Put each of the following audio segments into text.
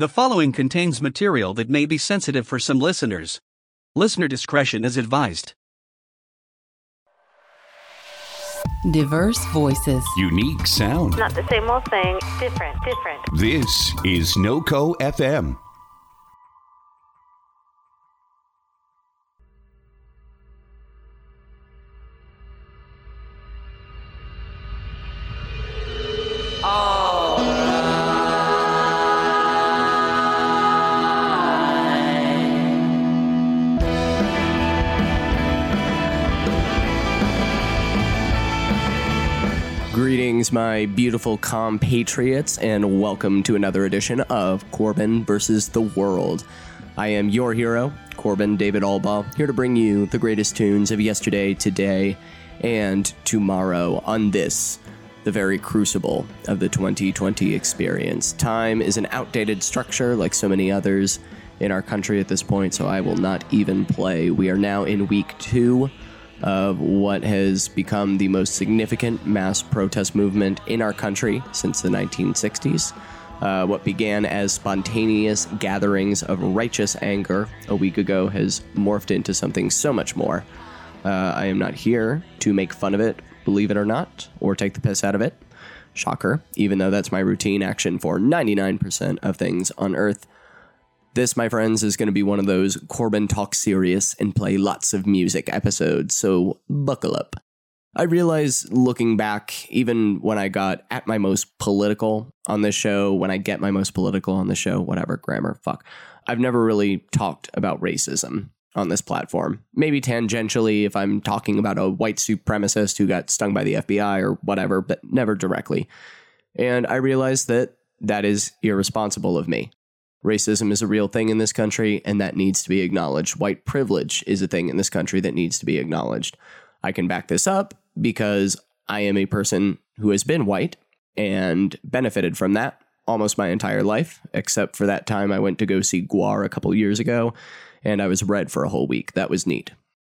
The following contains material that may be sensitive for some listeners. Listener discretion is advised. Diverse voices. Unique sound. Not the same old thing, different, different. This is NoCo FM. Oh, Greetings, my beautiful compatriots, and welcome to another edition of Corbin versus the World. I am your hero, Corbin David Alba, here to bring you the greatest tunes of yesterday, today, and tomorrow on this, the very crucible of the 2020 experience. Time is an outdated structure like so many others in our country at this point, so I will not even play. We are now in week two of what has become the most significant mass protest movement in our country since the 1960s. Uh, what began as spontaneous gatherings of righteous anger a week ago has morphed into something so much more. Uh, I am not here to make fun of it, believe it or not, or take the piss out of it. Shocker, even though that's my routine action for 99% of things on Earth. This, my friends, is going to be one of those Corbin talk serious and play lots of music episodes, so buckle up. I realize looking back, even when I got at my most political on this show, when I get my most political on the show, whatever, grammar, fuck, I've never really talked about racism on this platform. Maybe tangentially if I'm talking about a white supremacist who got stung by the FBI or whatever, but never directly. And I realize that that is irresponsible of me. Racism is a real thing in this country, and that needs to be acknowledged. White privilege is a thing in this country that needs to be acknowledged. I can back this up because I am a person who has been white and benefited from that almost my entire life, except for that time I went to go see GWAR a couple years ago, and I was red for a whole week. That was neat.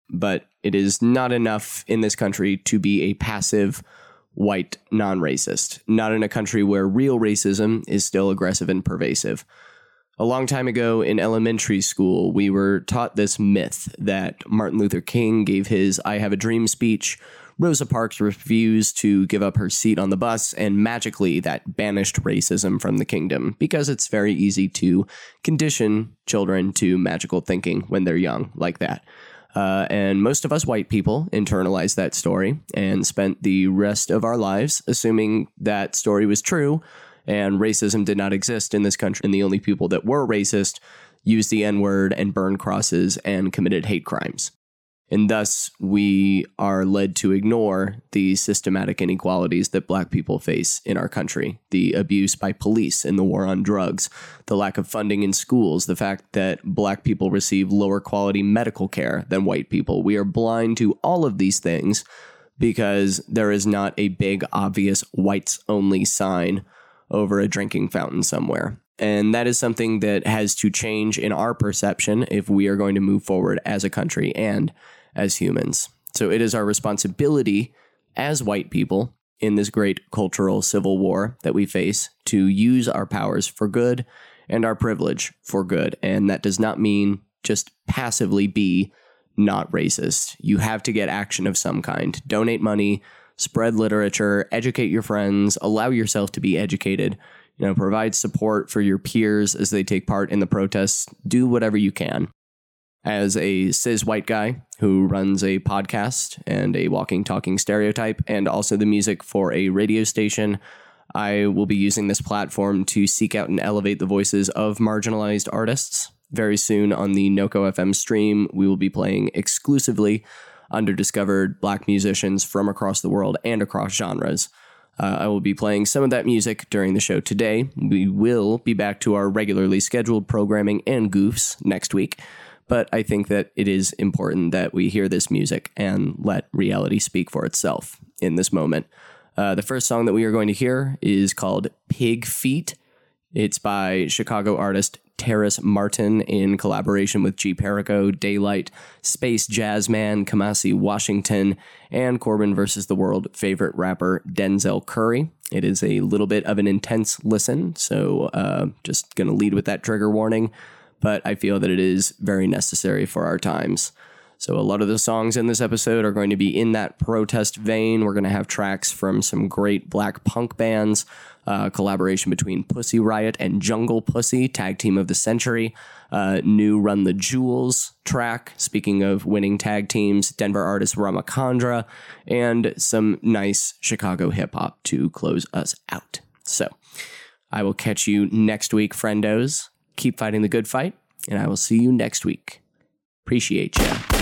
But it is not enough in this country to be a passive, white, non racist. Not in a country where real racism is still aggressive and pervasive. A long time ago in elementary school, we were taught this myth that Martin Luther King gave his I Have a Dream speech. Rosa Parks refused to give up her seat on the bus, and magically that banished racism from the kingdom because it's very easy to condition children to magical thinking when they're young, like that. Uh, and most of us white people internalized that story and spent the rest of our lives assuming that story was true and racism did not exist in this country. And the only people that were racist used the N word and burned crosses and committed hate crimes. And thus, we are led to ignore the systematic inequalities that black people face in our country the abuse by police and the war on drugs, the lack of funding in schools, the fact that black people receive lower quality medical care than white people. We are blind to all of these things because there is not a big, obvious whites only sign over a drinking fountain somewhere. And that is something that has to change in our perception if we are going to move forward as a country and as humans. So it is our responsibility as white people in this great cultural civil war that we face to use our powers for good and our privilege for good. And that does not mean just passively be not racist. You have to get action of some kind. Donate money, spread literature, educate your friends, allow yourself to be educated, you know, provide support for your peers as they take part in the protests, do whatever you can. As a cis white guy who runs a podcast and a walking, talking stereotype, and also the music for a radio station, I will be using this platform to seek out and elevate the voices of marginalized artists. Very soon on the NoCo FM stream, we will be playing exclusively underdiscovered black musicians from across the world and across genres. Uh, I will be playing some of that music during the show today. We will be back to our regularly scheduled programming and goofs next week, but I think that it is important that we hear this music and let reality speak for itself in this moment. Uh, the first song that we are going to hear is called Pig Feet. It's by Chicago artist Terrace Martin in collaboration with G Perico, Daylyt, Space Jazzman, Kamasi Washington, and Corbin versus the World favorite rapper Denzel Curry. It is a little bit of an intense listen, so uh, just going to lead with that trigger warning, but I feel that it is very necessary for our times. So, a lot of the songs in this episode are going to be in that protest vein. We're going to have tracks from some great black punk bands, uh, collaboration between Pussy Riot and Jungle Pussy, tag team of the century, uh, new Run the Jewels track, speaking of winning tag teams, Denver artist Ramakandra, and some nice Chicago hip hop to close us out. So, I will catch you next week, friendos. Keep fighting the good fight, and I will see you next week. Appreciate you.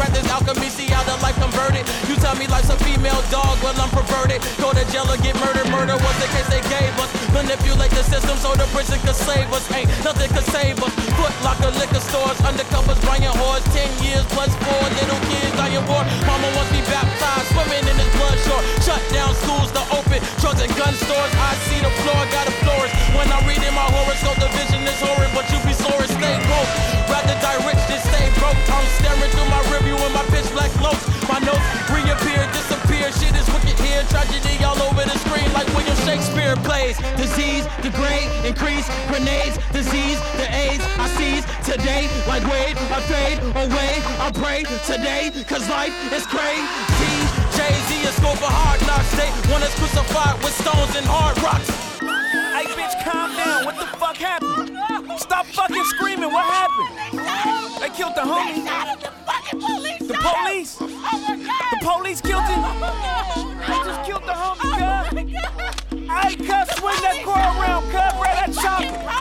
Practice alchemy, see how the life converted. You tell me life's a female dog, well I'm perverted. Go to jail or get murdered. Murder was the case they gave us. Manipulate the system so the prison could save us. Ain't nothing could save us. Foot locker, liquor stores, undercovers, Brian Horse. Ten years plus four little kids I dying war. Mama wants me baptized, swimming in this blood shore. Shut down schools to open drugs and gun stores. I see the floor, got a florist. When I read in my horoscope, the vision is horrid, but you be slower, stay broke. Rather stay broke. I'm staring through my review with my pitch black notes. My notes reappear, disappear. Shit is wicked here. Tragedy all over the screen like William Shakespeare plays. Disease, degrade, increase, grenades, disease, the AIDS I seize today. Like Wade, I fade away. I pray today, cause life is crazy. Jay-Z, a score for hard knocks. They want us crucified with stones and hard rocks. Hey, bitch, calm down. What the fuck happened? They killed the homie. The fucking police. The police killed him. They just killed the homie, cuz. Hey, cuz, swing that car around, cuz. Grab that chopper.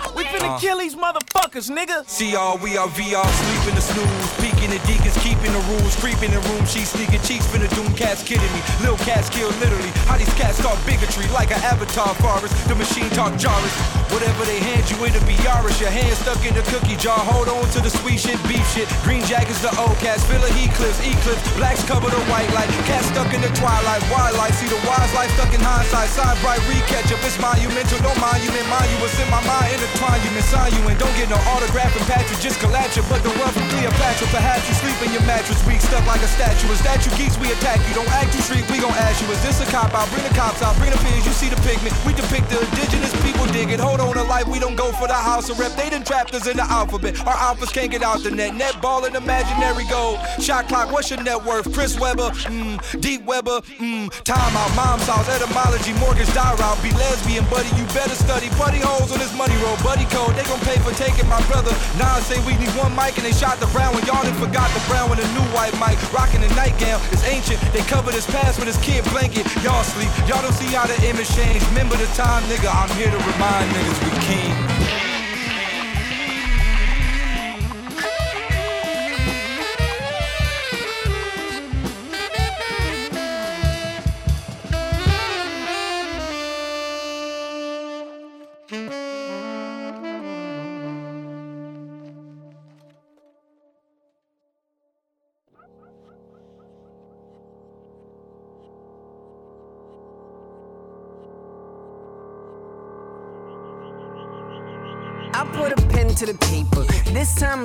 We uh. kill these motherfuckers, nigga. See all we are VR, sleeping the snooze. Peeking the deacons, keeping the rules. Creeping in room, she sneaking cheeks, finna doom cats kidding me. Lil cats kill literally. How these cats talk bigotry like an avatar forest. The machine talk Jarvis. Whatever they hand you, it'll be Yarish. Your hand stuck in the cookie jar. Hold on to the sweet shit, beef shit. Green jackets, the old cats. Filler heat clips, eclipse. Blacks cover the white light. Cats stuck in the twilight. Wildlife, see the wise life stuck in hindsight. Side bright, recatch up. It's monumental, no monument. Mind you, what's in my mind. Intertwine you, sign you, and don't get no autograph and you. Just collapse you, but the wealth from Cleopatra. Perhaps you sleep in your mattress, weak stuck like a statue. That you geeks? We attack you. Don't act too street, we gon' ask you. Is this a cop out? Bring the cops out, bring the pigs. You see the pigment. We depict the indigenous people dig it. Hold on to life, we don't go for the house of rep. They done trapped us in the alphabet. Our alphas can't get out the net. Net ball and imaginary goal. Shot clock, what's your net worth? Chris Webber, mmm. Deep Webber, mmm. Time out, mom's house, etymology, mortgage, die route. Be lesbian, buddy, you better study. Buddy holes on this money roll, buddy code. They gon' pay for taking my brother. Nah, say we need one mic and they shot the brown one. Y'all done forgot the brown with a new white mic. Rocking the nightgown, it's ancient. They covered his past with his kid blanket. Y'all sleep, y'all don't see how the image changed. Remember the time, nigga, I'm here to remind niggas we king.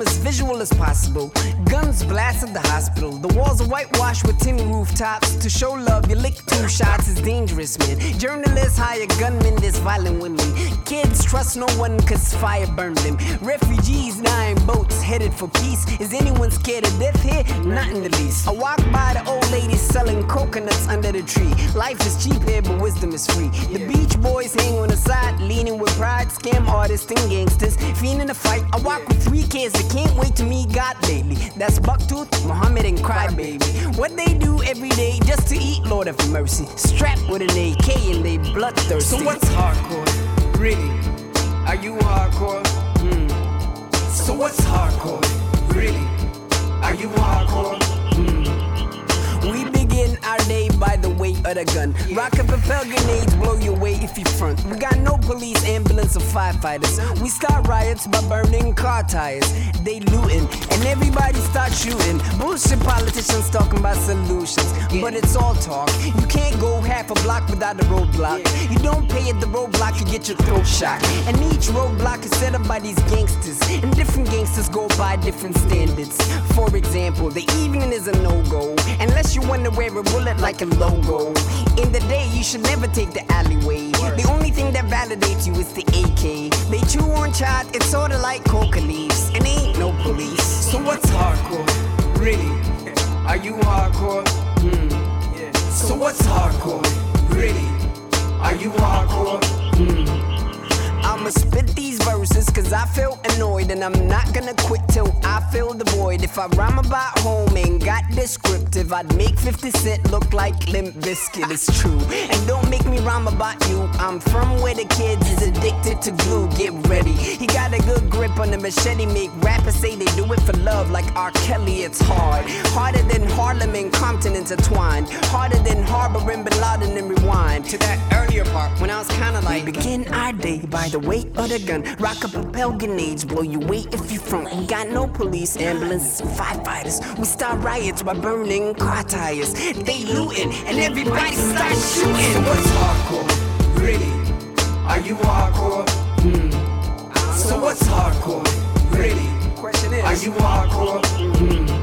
As visual as possible. Guns blast at the hospital. The walls are whitewashed with tin rooftops. To show love, you lick two shots is dangerous, man. Journalists hire gunmen, there's violent women. Kids trust no one cause fire burned them. Refugees dying boats headed for peace. Is anyone scared of death here? Not in the least. I walk by the old lady selling coconuts under the tree. Life is cheap here, but wisdom is free. The Beach Boys hang on the side, leaning with pride. Scam artists and gangsters, fiending the fight. I walk with three kids that can't wait to meet God lately. That's Bucktooth, Muhammad, and Crybaby. What they do every day just to eat, Lord of mercy. Strapped with an AK and they bloodthirsty. So what's hardcore? Really? Are you hardcore? Hmm. So what's hardcore? Really? Are you hardcore? Hmm. We begin our day by the weight of the gun. Rock and propel grenades blow your way if you front. We got no police, ambulance, or firefighters. We start riots by burning car tires. They looting, and everybody start shooting. Bullshit politicians talking about solutions, but it's all talk. You can't go half a block without a roadblock. You don't pay at the roadblock, you get your throat shot. And each roadblock is set up by these gangsters, and different gangsters go by different standards. For example, the evening is a no-go, unless you want to wear a bullet like a logo. In the day, you should never take the alleyway. The only thing that validates you is the AK. They chew on chat, it's sorta like coca leaves, and ain't no police. So what's hardcore? Really? Are you hardcore? Hmm. So what's hardcore? Really? Are you hardcore? Hmm. I'ma spit these verses cause I feel annoyed and I'm not gonna quit till I fill the void. If I rhyme about home and got descriptive, I'd make 50 Cent look like Limp Bizkit. It's true. And don't make me rhyme about you. I'm from where the kids is addicted to glue. Get ready. He got a good grip on the machete. Make rappers say they do it for love like R. Kelly. It's hard. Harder than Harlem and Compton intertwined. Harder than Harbor and Bin Laden and rewind. To that earlier part when I was kinda like, we begin our day by the weight of the gun. Rock up propel grenades, blow you weight if you front. We got no police, ambulance, firefighters. We start riots by burning car tires. They looting and everybody starts shooting. So what's hardcore? Really? Are you hardcore? Hmm. So what's hardcore? Really? Question is, are you hardcore? Hmm.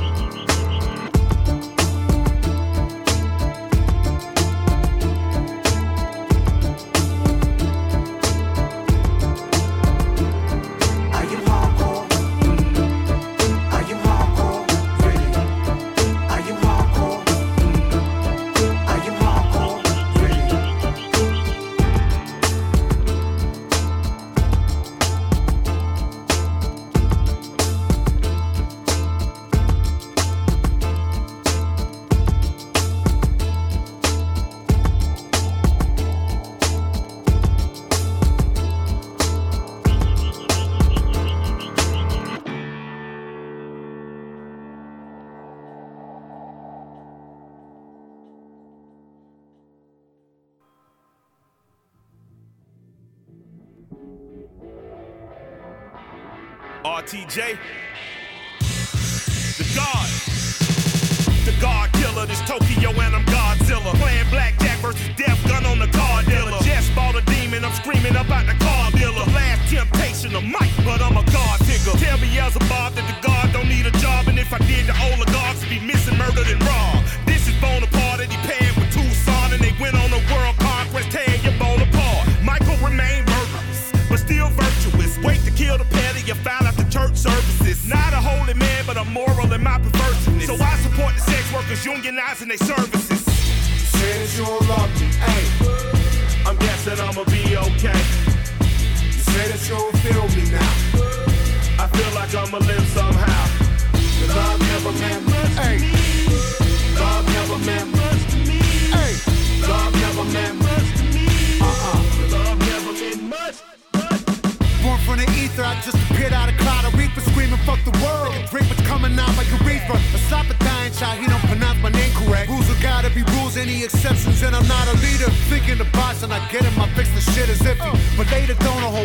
RTJ. The God. The God killer, this Tokyo and I'm Godzilla. Playing blackjack versus death gun on the car dealer. Just bought a demon, I'm screaming about the car dealer. Last temptation of Mike, but I'm a God figure. Tell me Bob that the God don't need a job, and if I did, the oligarchs be missing, murdered, and robbed. This is Bonaparte, and he paired with Tucson, and they went on a world conquest, tearing your bone apart. Michael remained murderous, but still virtuous. Wait to kill the petty, you the church services. Not a holy man, but a moral in my perverseness. So I support the sex workers unionizing their services. That you don't love me, hey. I'm guessing I'ma be okay. You say that you don't feel me now. I feel like I'ma live somehow.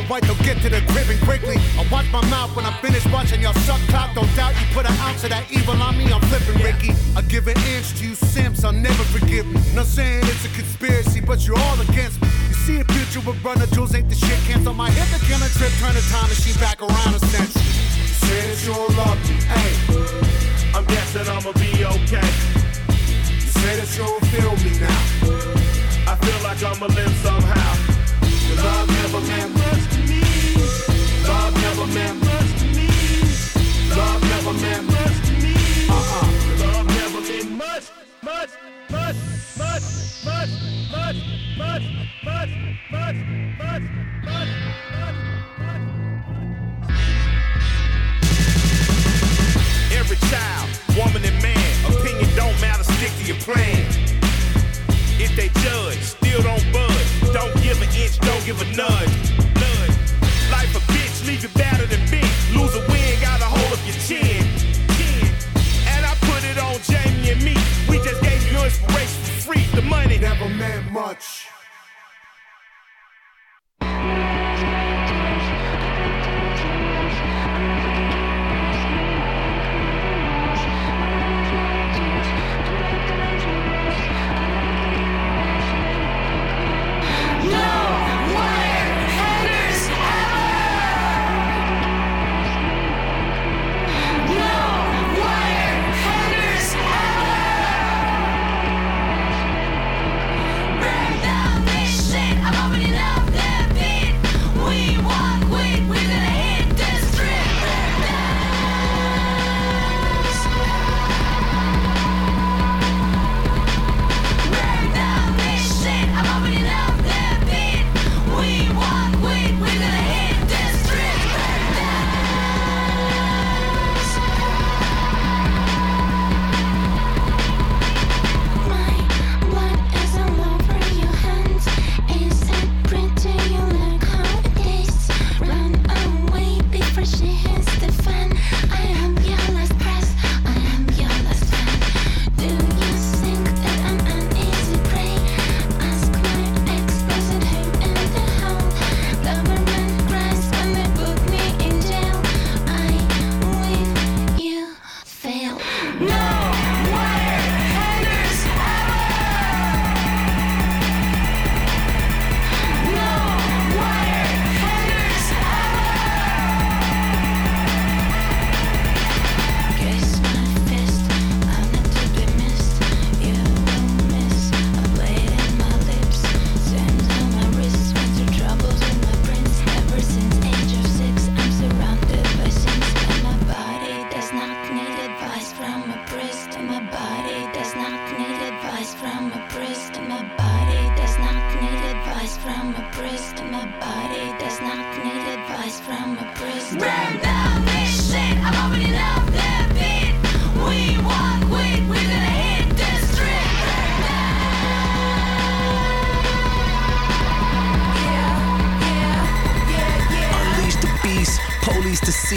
White, they'll get to the crib and quickly. I watch my mouth when I finish watching y'all suck cock. Don't doubt you put an ounce of that evil on me, I'm flipping Ricky. I give an inch to you simps, I'll never forgive me. Not saying it's a conspiracy, but you're all against me. You see a future with runner jewels ain't the shit. Cancel my hit the killing trip, turn the time machine back around a. Say that you don't love me, hey. I'm guessing I'ma be okay. You say that you don't feel me now. I feel like I'ma live your plan. If they judge, still don't budge. Don't give an inch, don't give a nudge.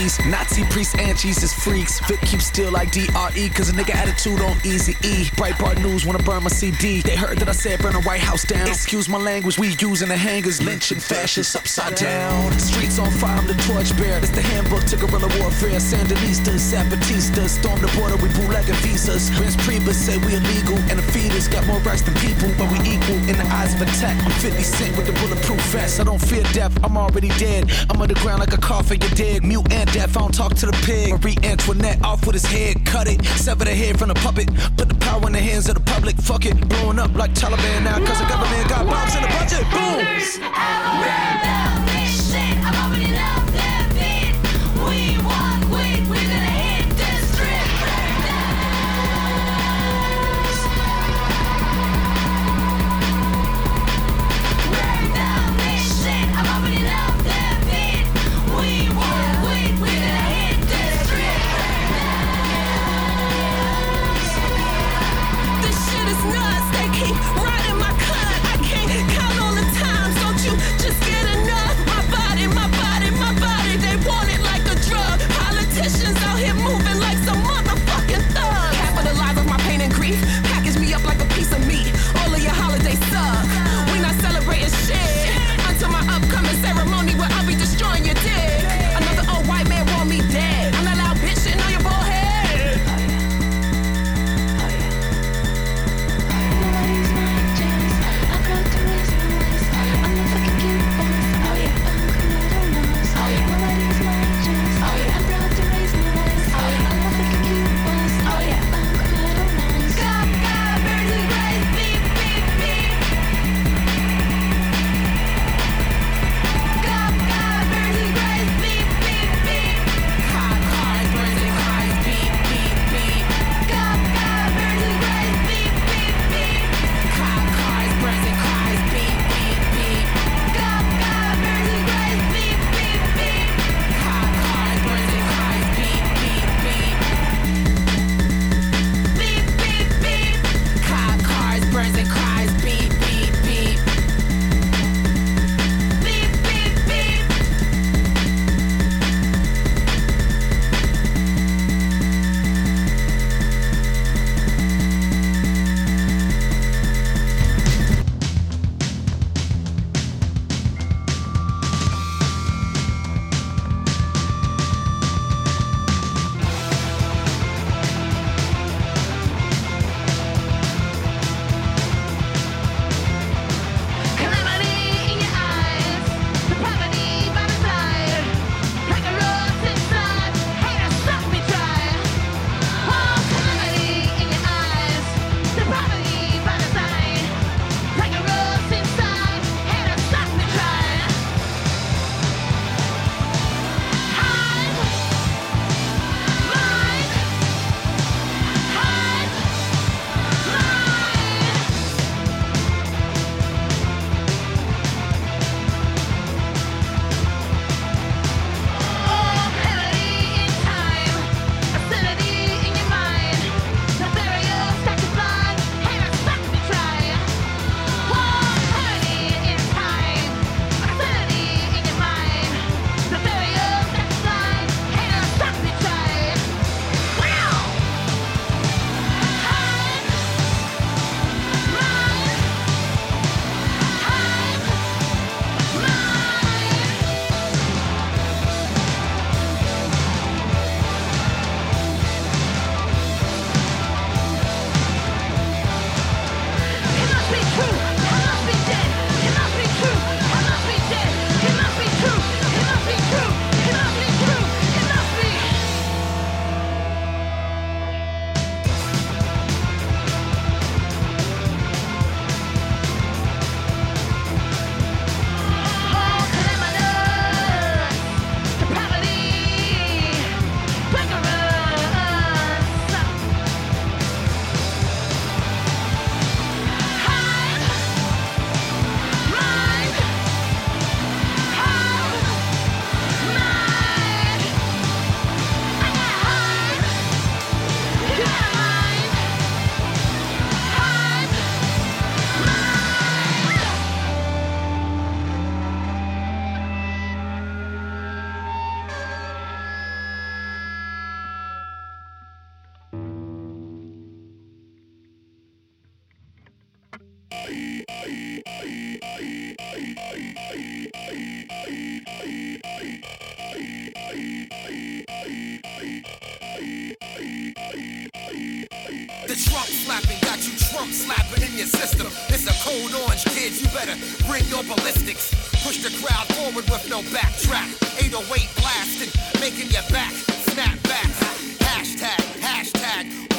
Nazi priests and Jesus freaks. Fit keep still like DRE, cause a nigga attitude on easy E. Breitbart News wanna burn my CD. They heard that I said burn the White House down. Excuse my language, we using the hangers, lynching fascists upside down. Streets on fire, I'm the torch bearer. It's the handbook to guerrilla warfare. Sandinistas, Zapatistas, storm the border with bootlegging visas. Reince Priebus say we illegal, and the fetus got more rights than people, but we equal in the eyes of attack. I'm 50 Cent with the bulletproof vest. I don't fear death, I'm already dead. I'm underground like a coffin, you dig. Mute and deaf, I don't talk to the pig. Marie Antoinette off with his head, cut it. Sever the head from the puppet. Put the power in the hands of the public. Fuck it, blowing up like Taliban now, cause the government got bombs in the budget. Boom!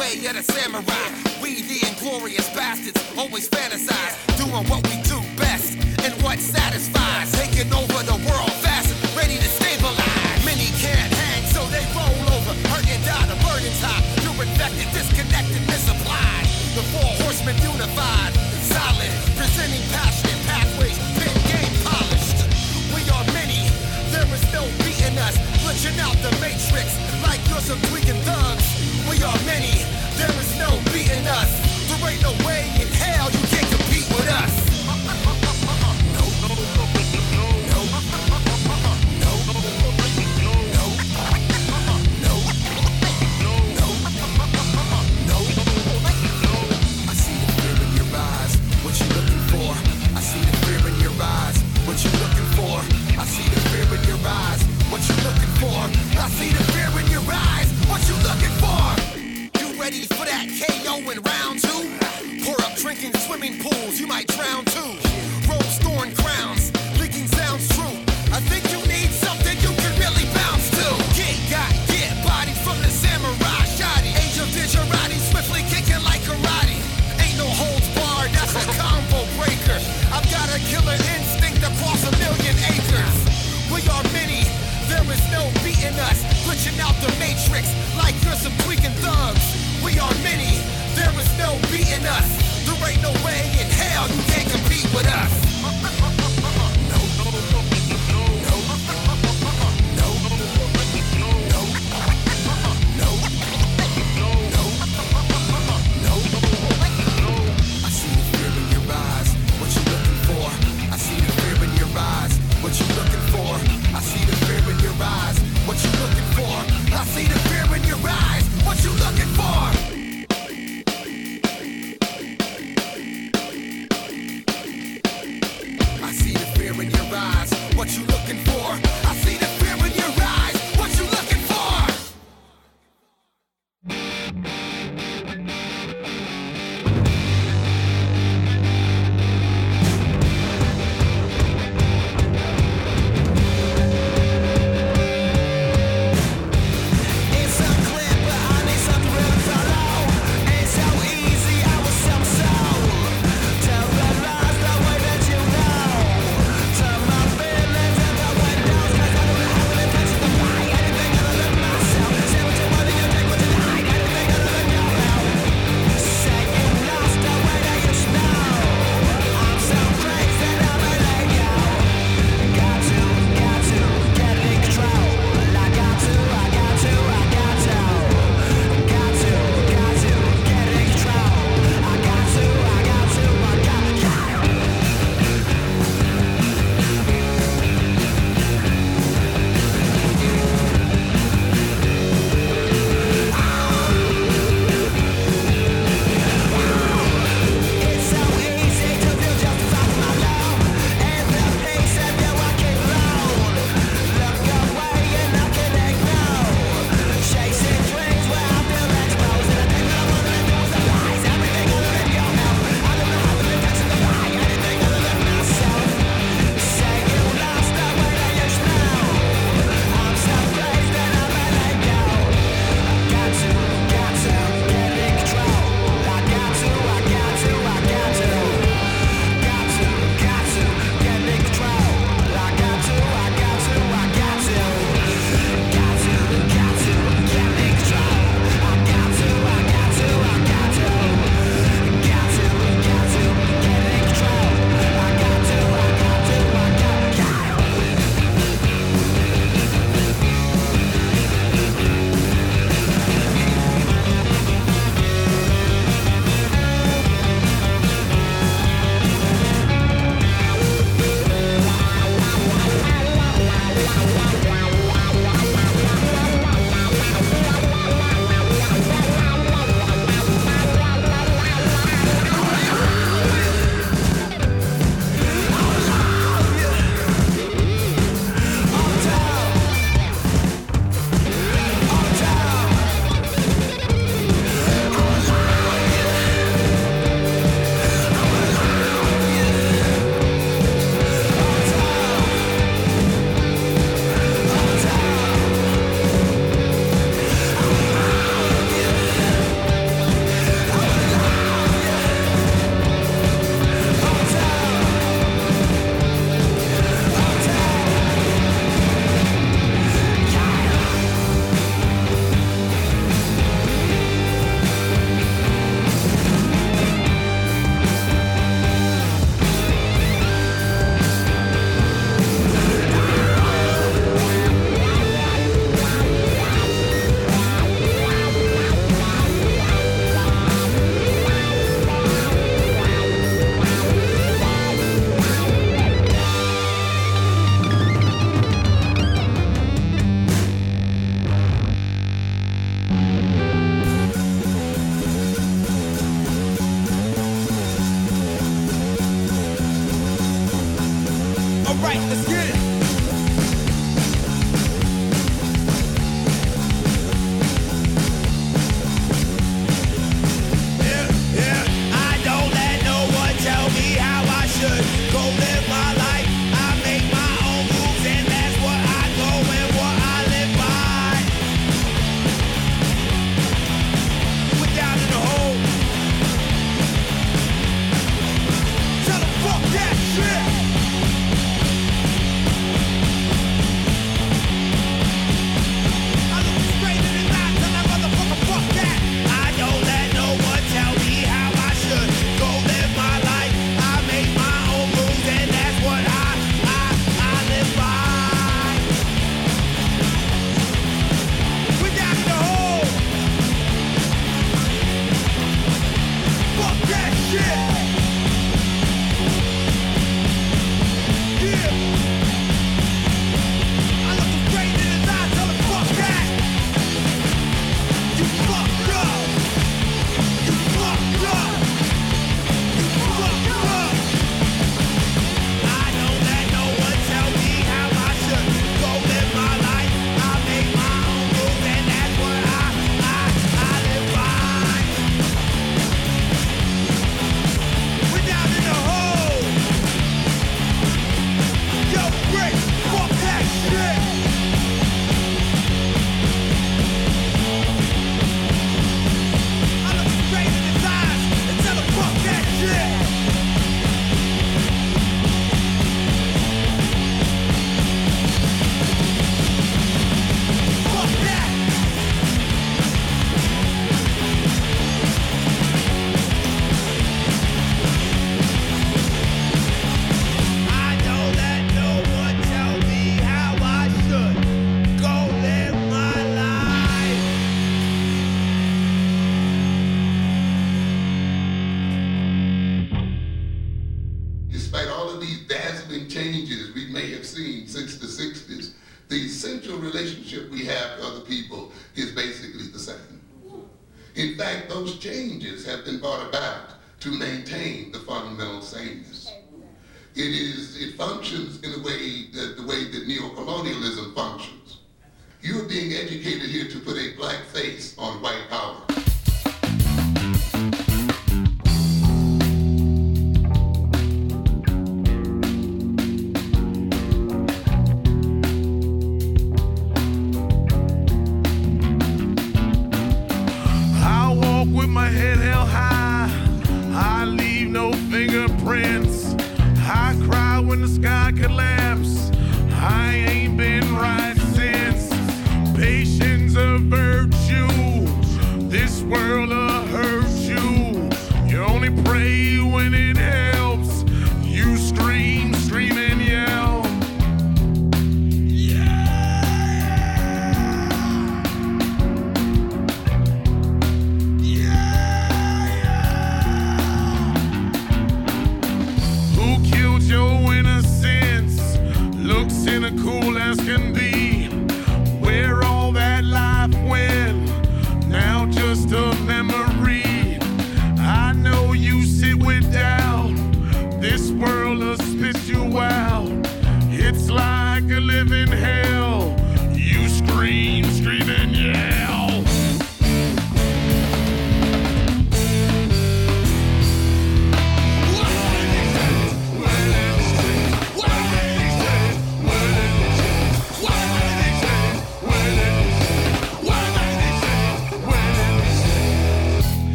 Way of the samurai. We the inglorious bastards always fantasize, doing what we do best and what satisfies. Taking over the world fast, ready to stabilize. Many can't hang, so they roll over. Hurting down the burning top. You're infected, disconnected, misapplied. The four horsemen unified, solid, presenting passionate us. Glitching out the matrix like you're some tweaking thugs. We are many, there is no beating us. There ain't no way in hell you can compete with us. See the fear in your eyes. What you looking for? You ready for that KO in round two? Pour up drinking swimming pools. You might drown too. Is no beating us. Glitching out the matrix like you're some tweaking thugs. We are many, there is no beating us. There ain't no way in hell you can't compete with us.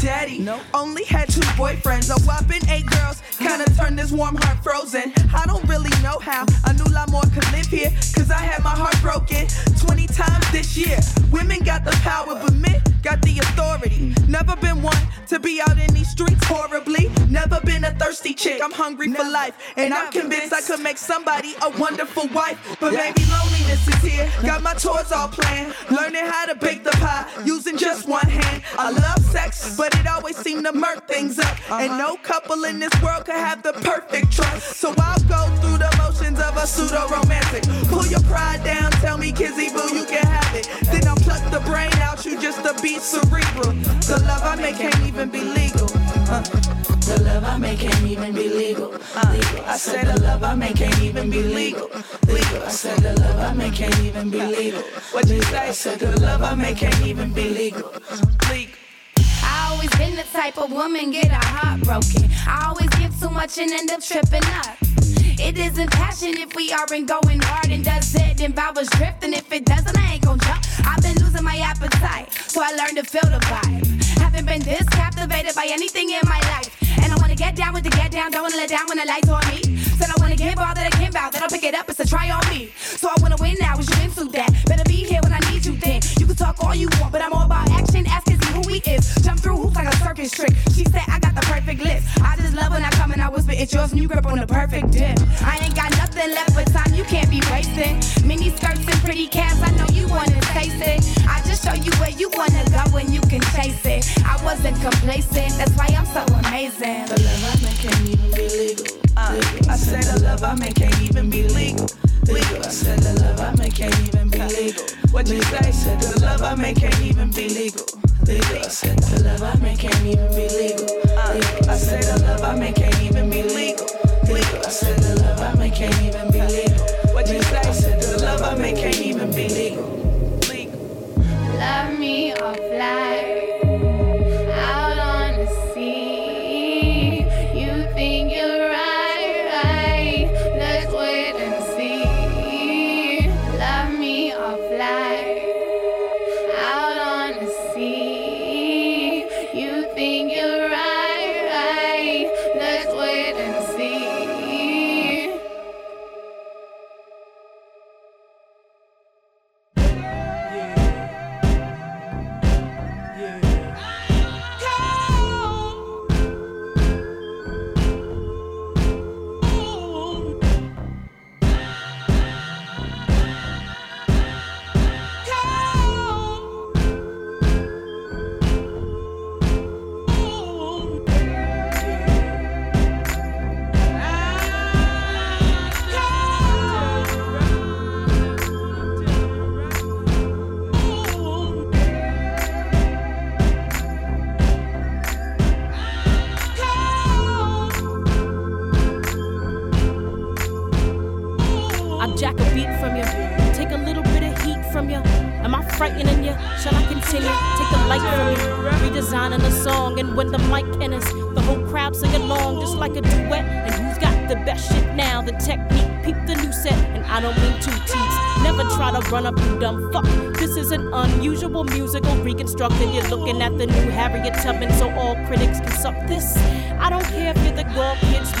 Never daddy, only had two boyfriends. A whopping eight girls, kinda turned this warm heart frozen. I don't really know how. I knew a lot more could live here, cause I had my heart broken 20 times this year. Women got the power, but men got the authority. Never been one to be out in these streets horribly. Never been a thirsty chick. I'm hungry for life, and I'm convinced I could make somebody a wonderful wife. But maybe loneliness is here. Got my tours all planned, learning how to bake the pie using just one hand. I love sex, but it always seem to murk things up. And no couple in this world could have the perfect trust. So I'll go through the motions of a pseudo romantic. Pull your pride down, tell me, Kizzy Boo, you can have it. Then I'll pluck the brain out you just to be cerebral. The love I make can't even be legal. Uh, the love I make can't even be legal. Legal. I said the love I make can't even be legal. Legal. I said the love I make can't even be legal. What you say? I said the love I make can't even be legal. Legal. I always been the type of woman get her heart broken. I always give too much and end up tripping up. It isn't passion if we aren't going hard and does it. Then I drifting. If it doesn't, I ain't gon' jump. I've been losing my appetite, so I learned to feel the vibe. Haven't been this captivated by anything in my life. And I wanna get down with the get down, don't wanna let down when the lights on me. Said I wanna give all that I can bout, that I'll pick it up, it's a try on me. So I wanna win now, is you into that? Better be here when I need you then. You can talk all you want, but I'm all about action. Ask is he who he is. Jump through hoops like a circus trick. She said I got the perfect lips. I just love when I come and I whisper, it's yours and you grip on the perfect dip. I ain't got nothing left but time, you can't be wasting. Mini skirts and pretty calves, I know you wanna taste it. I just show you where you wanna go when you can chase it. I wasn't complacent, that's why I'm so amazing. The love I make can't even be legal. Uh, I said the love I make can't even be legal. Legal. I said the love I make can't even be legal. What you say? Said the love I make can't even be legal. Legal. I said the love I make can't even be legal. Uh, I said the love I make can't even be legal. Legal. I said the love I make can't even be legal. What you say? Said the love I make can't even be legal. Love me or fly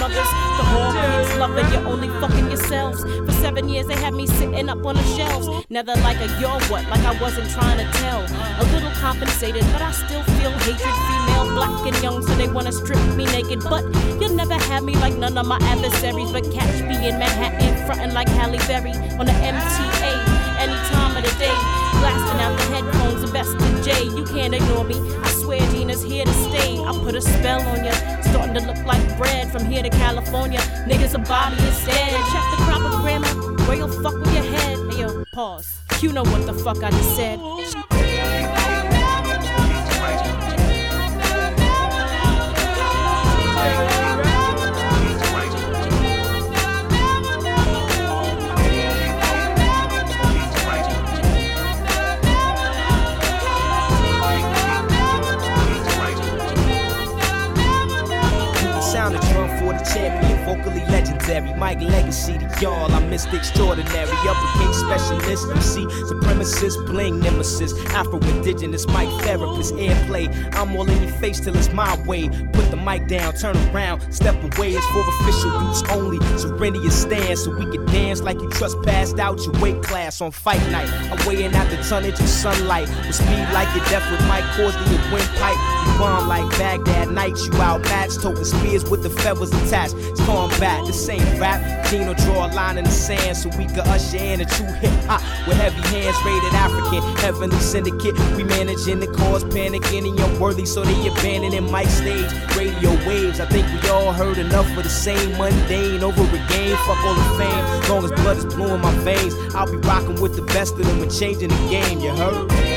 kids mothers, the whole kids lover, you're only fucking yourselves. For seven years they had me sitting up on the shelves. Never like a yo what, like I wasn't trying to tell. A little compensated, but I still feel hatred. Female, black and young, so they wanna strip me naked. But you'll never have me like none of my adversaries. But catch me in Manhattan, frontin' like Halle Berry on the MTA. Any time of the day, blasting out the headphones, the best of J. You can't ignore me. I swear Gina's here to stay. I put a spell on you, starting to look like bread from here to California. Niggas a body instead. Check the proper grammar, where you'll fuck with your head. Hey, yo, pause. You know what the fuck I just said. Y'all. I missed the extraordinary, uppercase specialist. You see, supremacist, bling nemesis, Afro indigenous, mic therapist, airplay. I'm all in your face till it's my way. Put the mic down, turn around, step away. It's for official use only. Surrender your stand so we can dance like you trespassed out your weight class on fight night. I'm weighing out the tonnage of sunlight. With speed like your death with Mike Corsley, your windpipe. Bomb like Baghdad nights. You outmatched, toting spears with the feathers attached. It's combat, this ain't rap. Gino draw a line in the sand so we can usher in a true hip hop with heavy hands rated African. Heavenly syndicate, we managing the cause panic. Any unworthy, so they abandoning mic stage. Radio waves, I think we all heard enough of the same mundane over again. Fuck all the fame, long as blood is blue in my veins. I'll be rocking with the best of them and changing the game, you heard?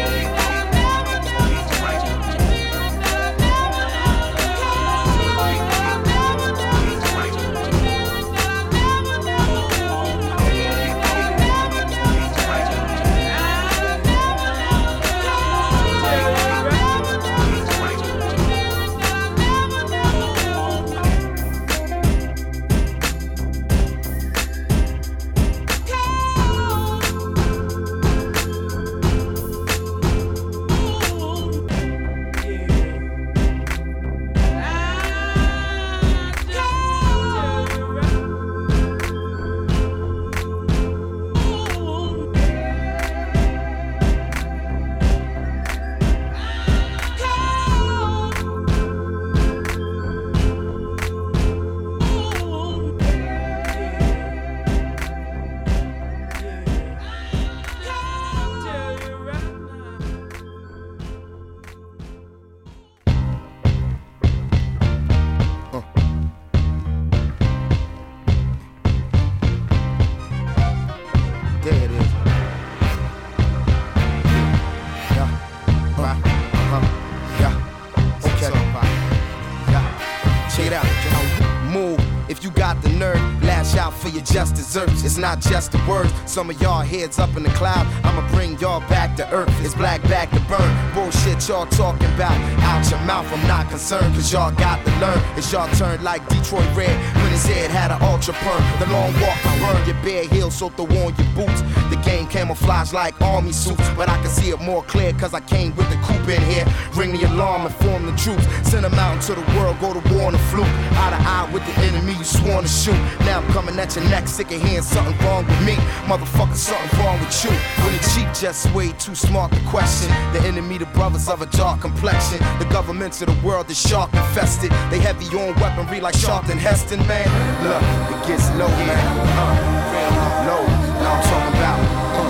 Not just the words. Some of y'all heads up in the cloud. I'ma bring y'all back to earth. It's black back to burn. Bullshit y'all talking about. Out your mouth, I'm not concerned. Cause y'all got to learn. It's y'all turn like Detroit Red. Head had an ultra perm. The long walk, I burn your bare heels, so throw on your boots. The game camouflage like army suits. But I can see it more clear cause I came with the coupe in here. Ring the alarm, inform the troops. Send them out into the world, go to war on the fluke. Eye to eye with the enemy you sworn to shoot. Now I'm coming at your neck, sick of hearing something wrong with me. Motherfucker, something wrong with you. When the cheap just way too smart to question. The enemy, the brothers of a dark complexion. The governments of the world is shark infested. They heavy on weaponry like Charlton Heston, man. Look, it gets low, man. Uh, real low. Now I'm talking about. Uh,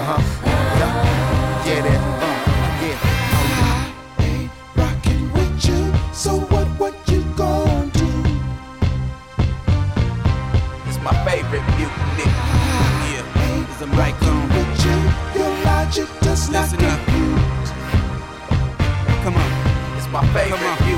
uh-huh. Yeah, yeah, that. Uh, yeah. Rockin' with you, so what, what you gon' do? It's my favorite mutiny. Yeah, cause I'm right on. With you, your logic does not Listen up. compute. Come on, it's my favorite.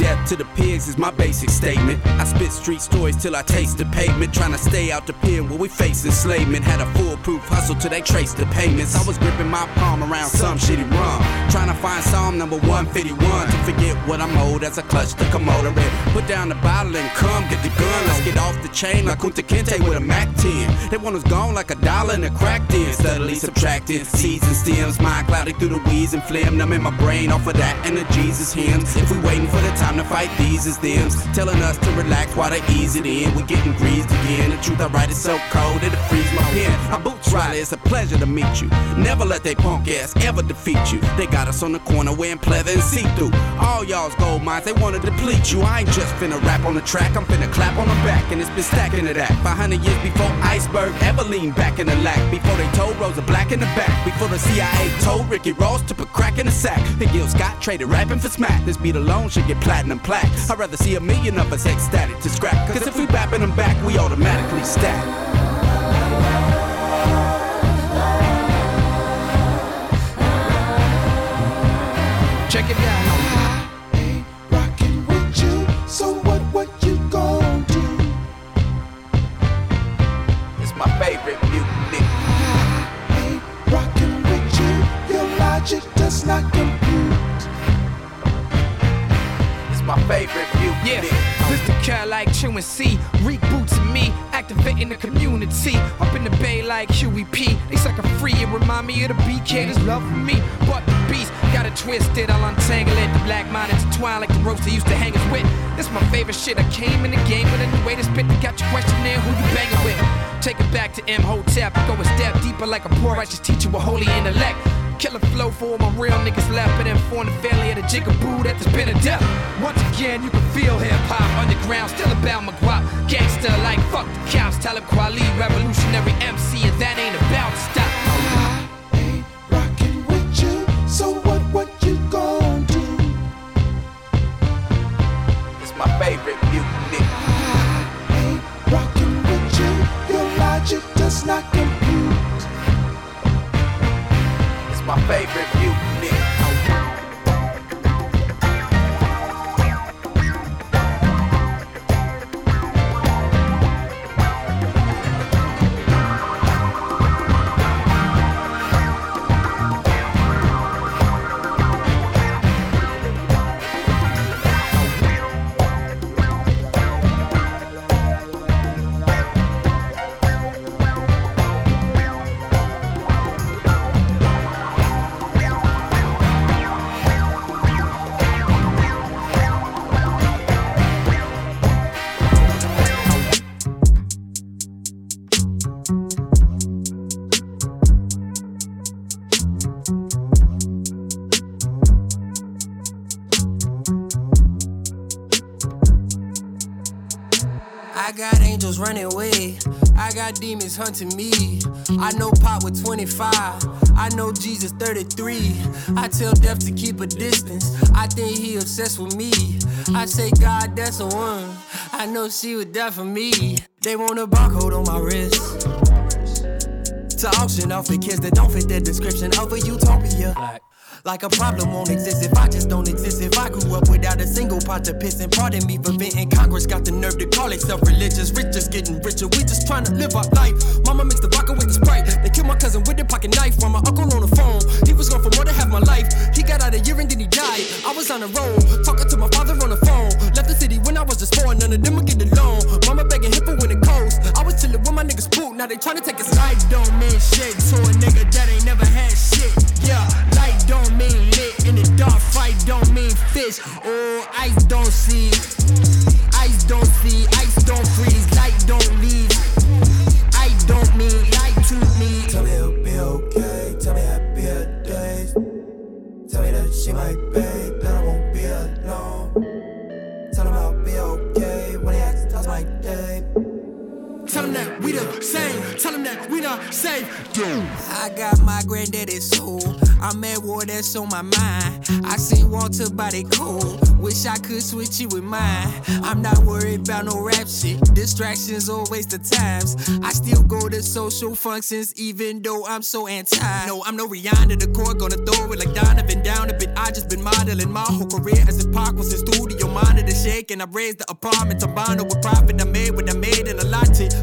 Death to the pigs is my basic statement. I spit street stories till I taste the pavement. Trying to stay out the pen where we face enslavement. Had a foolproof hustle till they traced the payments. I was gripping my palm around some shitty rum. Trying to find Psalm number 151 to forget what I'm owed as I clutch the Komodo and put down the bottle and come get the gun. Let's get off the chain like Kunta Kinte with a Mac 10. They want us gone like a dollar in a crack den. Steadily subtracting seeds and stems. Mind clouded through the weeds and phlegm. Numbing my brain off of that and the Jesus hymns. If we waiting for the time to fight these as them. Telling us to relax while they ease it in. We getting greased again. The truth I write is so cold it'll freeze my pen. I boots Riley, it's a pleasure to meet you. Never let they punk ass ever defeat you. They got us on the corner wearing pleather and see-through. All y'all's gold mines, they wanna deplete you. I ain't just finna rap on the track, I'm finna clap on the back, and it's been stacking to that. 500 years before Iceberg ever leaned back in the lack. Before they told Rosa Black in the back. Before the CIA told Ricky Ross to put crack in the sack. And Gil Scott traded rapping for smack. This beat alone should get platinum plaques. I'd rather see a million of us ecstatic to scrap. Cause if we bapping them back, we automatically stack. Check it out. Like Huey P. They sucker free and remind me of the BK. There's love for me, but the beast got it twisted. I'll untangle it. The black mind intertwine like the ropes they used to hang us with. This my favorite shit. I came in the game with a new way to spit. They got your questionnaire who you banging with. Take it back to Imhotep. Go a step deeper like a poor righteous teacher with holy intellect. Killer flow for all my real niggas left, but then form the family of the jigaboo that has been a death. Once again, you can feel hip hop underground, still about my guap. Gangster like fuck the cops, Talib Kweli, revolutionary MC, and that ain't about to stop. Got angels running away. I got demons hunting me. I know Pop with 25. I know Jesus 33. I tell death to keep a distance. I think he obsessed with me. I say, God, that's the one. I know she would die for me. They want a barcode on my wrist. To auction off the kids that don't fit the description of a utopia. Like a problem won't exist if I just don't exist. If I grew up without a single pot to piss and pardon me for venting. Congress got the nerve to call itself religious. Rich just getting richer. We just trying to live our life. Mama mixed the vodka with the sprite. They killed my cousin with the pocket knife while my uncle on the phone. He was gone for more than half my life. He got out a year and then he died. I was on the road, talking to my father on the phone. Left the city when I was just four, none of them would get along. Mama begging him for when it coast. I was chilling with my niggas poop. Now they trying to take his life. Don't mean shit to a nigga that ain't never had shit. Yeah, don't mean lit. In the dark fight don't mean fish. Oh, ice don't see. Ice don't see. Ice don't freeze. Light don't leave. I don't mean light to me. Tell me it'll be okay. Tell me happier days. Tell me that she might pay. That I won't be alone. Tell him I'll be okay when he asks how's my day. Tell him that we the same. Tell him that we not safe. I got my granddaddy's soul. I'm at war, that's on my mind. I see Walter body cold. Wish I could switch it with mine. I'm not worried about no rap shit. Distractions or waste of times. I still go to social functions even though I'm so anti. No, I'm no Rihanna. The core gonna throw it like Donovan down a bit. I just been modeling my whole career as a Pac was in studio. Monitor shaking. I raised the apartment to bond with profit. I made what I made and a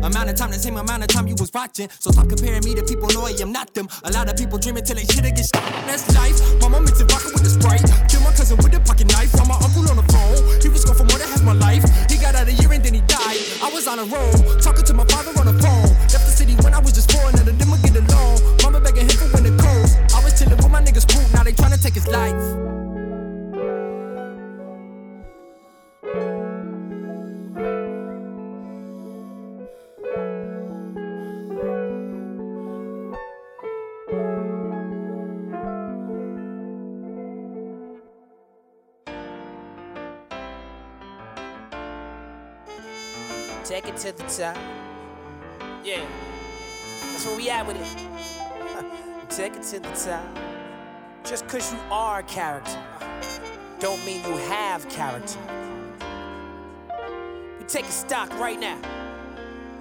amount of time, the same amount of time you was watching. So stop comparing me to people, no, I am not them. A lot of people dreaming till they shit get shit. That's life. My mom mixed vodka with the sprite. Kill my cousin with a pocket knife. While my uncle on the phone. He was gone for more than half my life. He got out a year and then he died. I was on a roll, talking to my father on the phone. Left the city when I was just four, none of them get along. Mama begging him for when it cold. I was chilling with my niggas cool, now they tryna take his life. To the top. Yeah, that's where we at with it. Take it to the top. Just cause you are a character, don't mean you have character. We take a stock right now.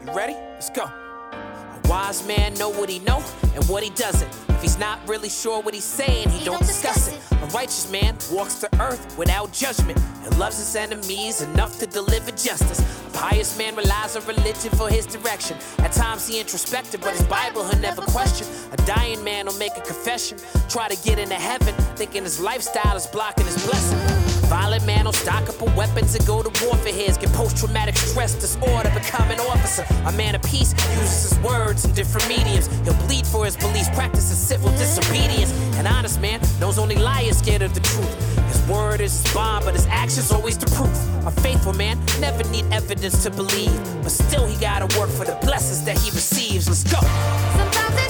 You ready? Let's go. A wise man know what he know and what he doesn't. If he's not really sure what he's saying, he, don't, discuss it. A righteous man walks the earth without judgment and loves his enemies enough to deliver justice. A pious man relies on religion for his direction. At times he introspective, but his Bible he'll never question. A dying man will make a confession, try to get into heaven, thinking his lifestyle is blocking his blessing. Violent man don't stock up on weapons and go to war for his. Get post traumatic stress disorder, become an officer. A man of peace uses his words in different mediums. He'll bleed for his beliefs, practices civil disobedience. An honest man knows only liars scared of the truth. His word is his bond, but his actions always the proof. A faithful man never need evidence to believe, but still he gotta work for the blessings that he receives. Let's go. Sometimes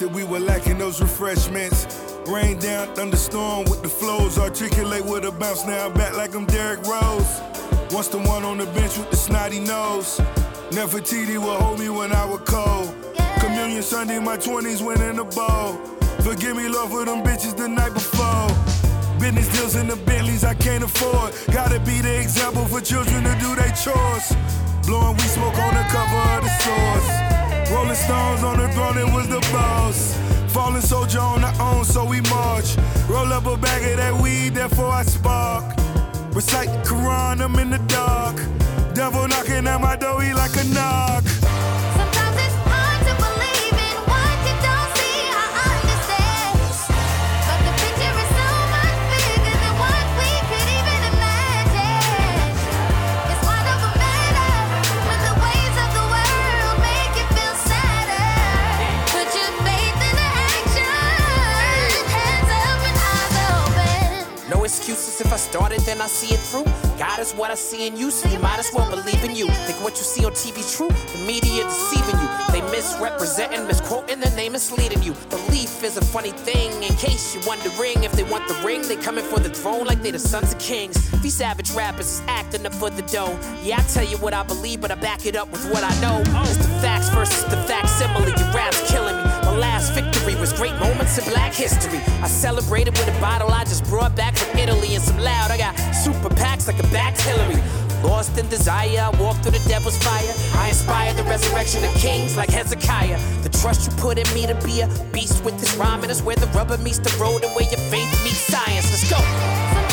that we were lacking those refreshments. Rain down, thunderstorm with the flows. Articulate with a bounce, now I'm back like I'm Derrick Rose. Once the one on the bench with the snotty nose. Never TD would hold me when I was cold. Communion Sunday, my 20s winning the bowl. Forgive me, love, for them bitches the night before. Business deals in the Bentleys I can't afford. Gotta be the example for children to do their chores. Blowing weed smoke on the cover of the source. Rolling stones on the throne, it was the boss. Fallen soldier on our own, so we march. Roll up a bag of that weed, therefore I spark. Recite the Quran, I'm in the dark. Devil knocking at my door, he like a knock. Excuses if I started, then I see it through. God is what I see in you, so you might as well believe in you. Think what you see on TV true, the media deceiving you. They misrepresenting, misquoting, the name misleading you. Belief is a funny thing, in case you're wondering if they want the ring, they coming for the throne like they the sons of kings. These savage rappers acting up for the dough. Yeah, I tell you what I believe, but I back it up with what I know. It's the facts versus the facsimile, great moments in black history. I celebrated with a bottle I just brought back from Italy and some loud. I got super PACs like a backed Hillary. Lost in desire, I walked through the devil's fire. I inspired the resurrection of kings like Hezekiah. The trust you put in me to be a beast with this rhyming is where the rubber meets the road and where your faith meets science. Let's go.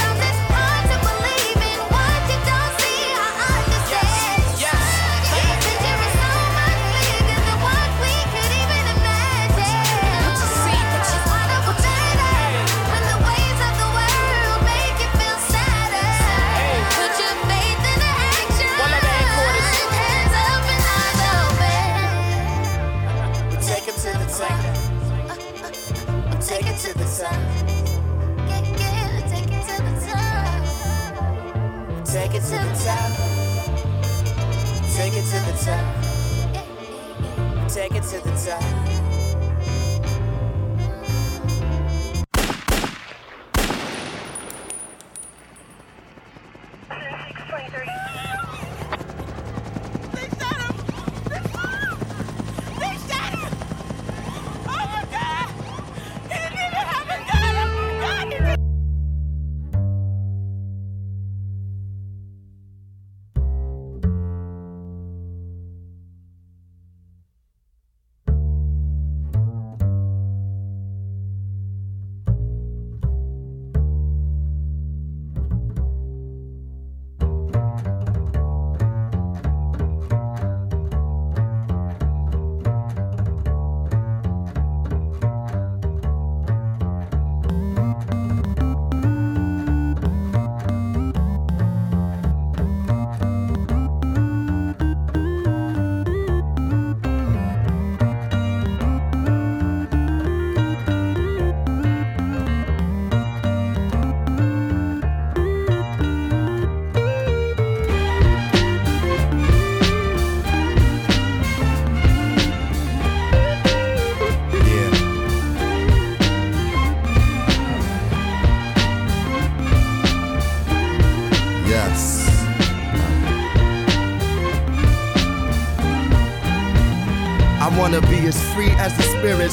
Take it to the top.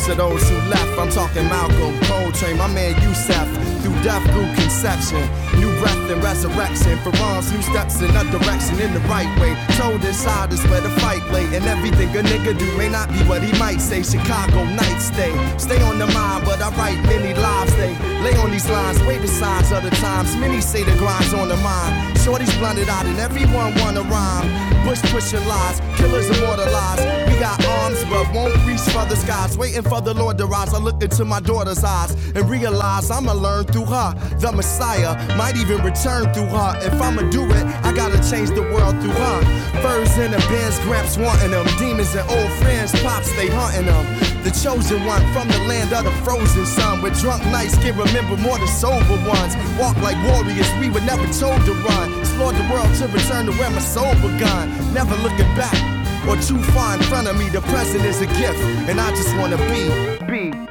Spirits those who left. I'm talking Malcolm, Coltrane, my man Yusef. Through death, through conception. New breath and resurrection. For arms, new steps in a direction in the right way. Told inside is where the fight lay. And everything a nigga do may not be what he might say. Chicago night stay. Stay on the mind, but I write many lives. They lay on these lines, wait the signs of the times. Many say the grind's on the mind. Shorty's blunted out and everyone wanna rhyme. Bush pushing lies, killers immortalized. Got arms, but won't reach for the skies. Waiting for the Lord to rise. I look into my daughter's eyes and realize I'ma learn through her. The Messiah might even return through her. If I'ma do it, I gotta change the world through her. Furs in the bins, gramps wanting them. Demons and old friends, pops, they hunting them. The chosen one from the land of the frozen sun. With drunk nights can remember more than sober ones. Walk like warriors, we were never told to run. Explore the world to return to where my soul begun. Never looking back or too far in front of me. The present is a gift, and I just wanna be, be.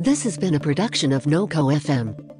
This has been a production of NoCo FM.